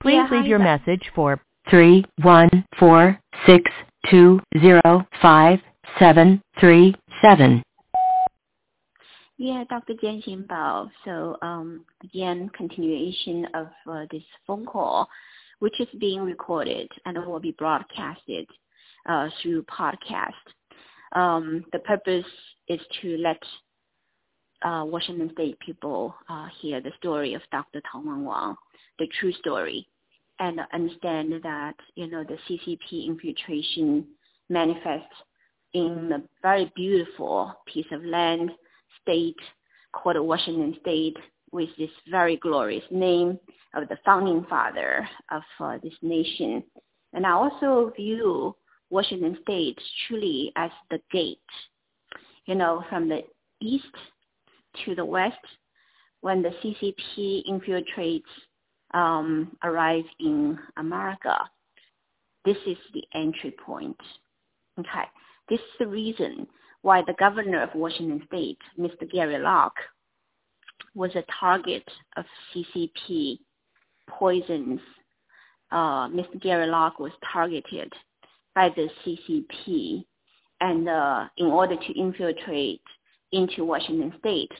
Please Yeah, leave your doc- message for three one four six two zero five seven three seven. Yeah, Dr. Jian Xinbao. So, um, again, continuation of uh, this phone call, which is being recorded and will be broadcasted uh, through podcast. Um, the purpose is to let uh, Washington State people uh, hear the story of Dr. Tao Wang Wang, the true story, and understand that you know the CCP infiltration manifests in a very beautiful piece of land state called Washington State with this very glorious name of the founding father of uh, this nation. And I also view Washington State truly as the gate, you know, from the east to the west when the CCP infiltrates um, arrive in America. This is the entry point. Okay. This is the reason why the governor of Washington State, Mr. Gary Locke, was a target of CCP poisons. Uh, Mr. Gary Locke was targeted by the CCP, and uh, in order to infiltrate into Washington State,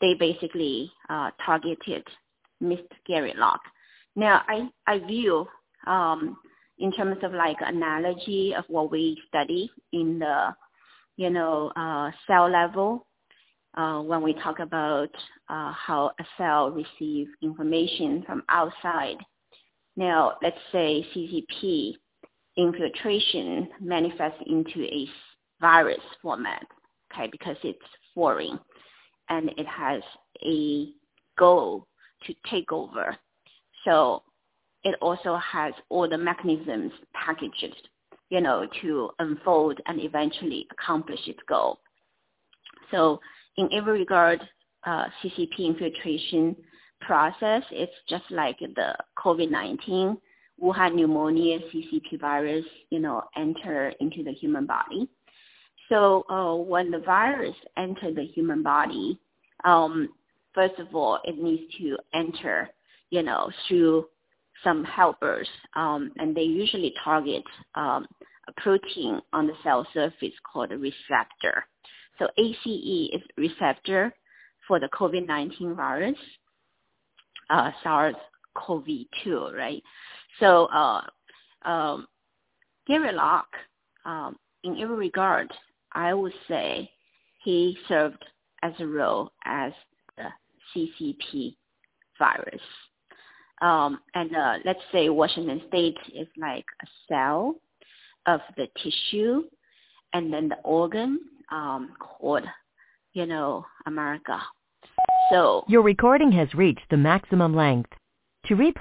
they basically uh, targeted Mr. Gary Locke. Now, I, I view um, in terms of like analogy of what we study in the, you know, uh, cell level, uh, when we talk about uh, how a cell receives information from outside. Now, let's say CCP infiltration manifests into a virus format, okay, because it's foreign and it has a goal to take over. So it also has all the mechanisms packaged, you know, to unfold and eventually accomplish its goal. So in every regard, uh, CCP infiltration process, it's just like the COVID-19, Wuhan pneumonia, CCP virus, you know, enter into the human body. So uh, when the virus enters the human body, um, first of all, it needs to enter, you know, through some helpers, um, and they usually target um, a protein on the cell surface called a receptor. So ACE is receptor for the COVID-19 virus, uh, SARS-CoV-2, right? So uh, um, Gary Locke, um, in every regard, I would say he served as a role as CCP virus. Um, and uh, let's say Washington State is like a cell of the tissue, and then the organ um, called, you know, America. So Your recording has reached the maximum length. To replay